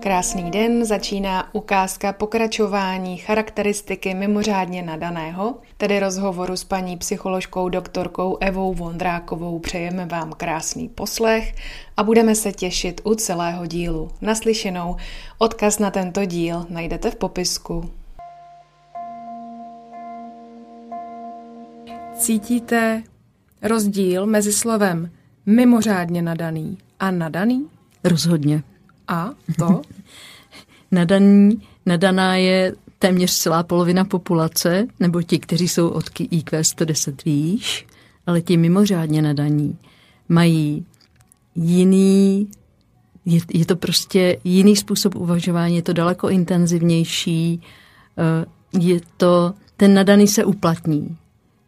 Krásný den, začíná ukázka pokračování charakteristiky mimořádně nadaného, tedy rozhovoru s paní psycholožkou doktorkou Evou Vondrákovou. Přejeme vám krásný poslech a budeme se těšit u celého dílu. Naslyšenou odkaz na tento díl najdete v popisku. Cítíte rozdíl mezi slovem mimořádně nadaný a nadaný? Rozhodně. A to? Nadaný, nadaná je téměř celá polovina populace, nebo ti, kteří jsou od IQ 110 výš, ale ti mimořádně nadaní mají jiný, je, je to prostě jiný způsob uvažování, je to daleko intenzivnější, eh, je to, ten nadaný se uplatní.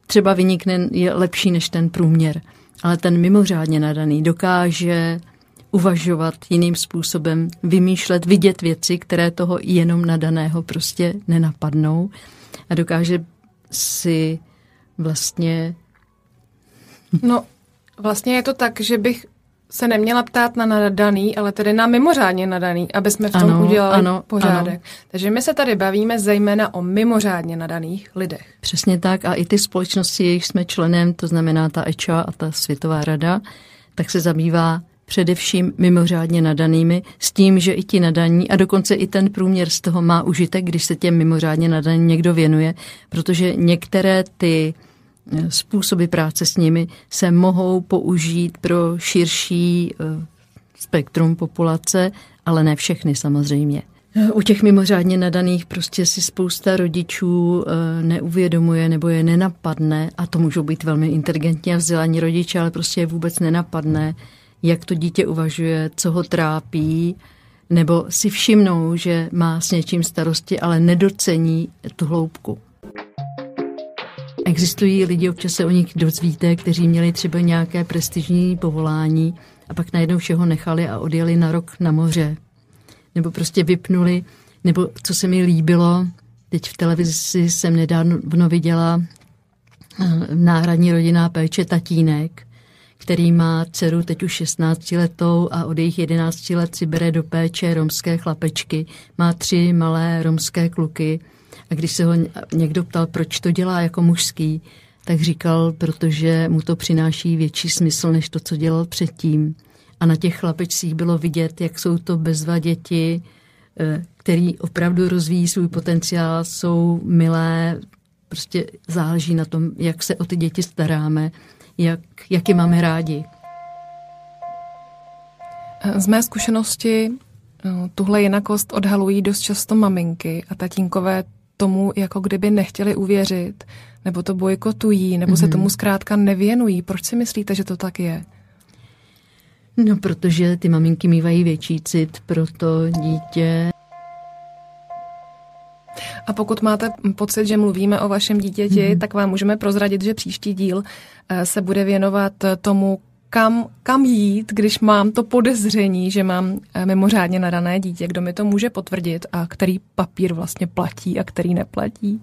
Třeba vynikne, je lepší než ten průměr, ale ten mimořádně nadaný dokáže uvažovat jiným způsobem, vymýšlet, vidět věci, které toho jenom nadaného prostě nenapadnou a dokáže si vlastně... No, vlastně je to tak, že bych se neměla ptát na nadaný, ale tedy na mimořádně nadaný, aby jsme v tom ano, udělali ano, pořádek. Ano. Takže my se tady bavíme zejména o mimořádně nadaných lidech. Přesně tak a i ty společnosti, jejich jsme členem, to znamená ta EČA a ta Světová rada, tak se zabývá především mimořádně nadanými, s tím, že i ti nadaní a dokonce i ten průměr z toho má užitek, když se těm mimořádně nadaným někdo věnuje, protože některé ty eh, způsoby práce s nimi se mohou použít pro širší eh, spektrum populace, ale ne všechny samozřejmě. U těch mimořádně nadaných prostě si spousta rodičů eh, neuvědomuje nebo je nenapadne, a to můžou být velmi inteligentní a vzdělaní rodiče, ale prostě je vůbec nenapadne, jak to dítě uvažuje, co ho trápí, nebo si všimnou, že má s něčím starosti, ale nedocení tu hloubku. Existují lidi, občas se o nich dozvíte, kteří měli třeba nějaké prestižní povolání a pak najednou všeho nechali a odjeli na rok na moře. Nebo prostě vypnuli, nebo co se mi líbilo, teď v televizi jsem nedávno viděla eh, náhradní rodinná péče tatínek, který má dceru teď už 16 letou a od jejich 11 let si bere do péče romské chlapečky. Má tři malé romské kluky a když se ho někdo ptal, proč to dělá jako mužský, tak říkal, protože mu to přináší větší smysl, než to, co dělal předtím. A na těch chlapečcích bylo vidět, jak jsou to bezva děti, eh, který opravdu rozvíjí svůj potenciál, jsou milé, prostě záleží na tom, jak se o ty děti staráme jak, jak je máme rádi. Z mé zkušenosti no, tuhle jinakost odhalují dost často maminky a tatínkové tomu jako kdyby nechtěli uvěřit, nebo to bojkotují, nebo mm-hmm. se mhm. tomu zkrátka nevěnují. Proč si myslíte, že to tak je? No, protože ty maminky mývají větší cit pro to dítě. A pokud máte pocit, že mluvíme o vašem dítěti, mm-hmm. tak vám můžeme prozradit, že příští díl eh, se bude věnovat tomu, kam, kam jít, když mám to podezření, že mám eh, mimořádně nadané dítě, kdo mi to může potvrdit a který papír vlastně platí a který neplatí.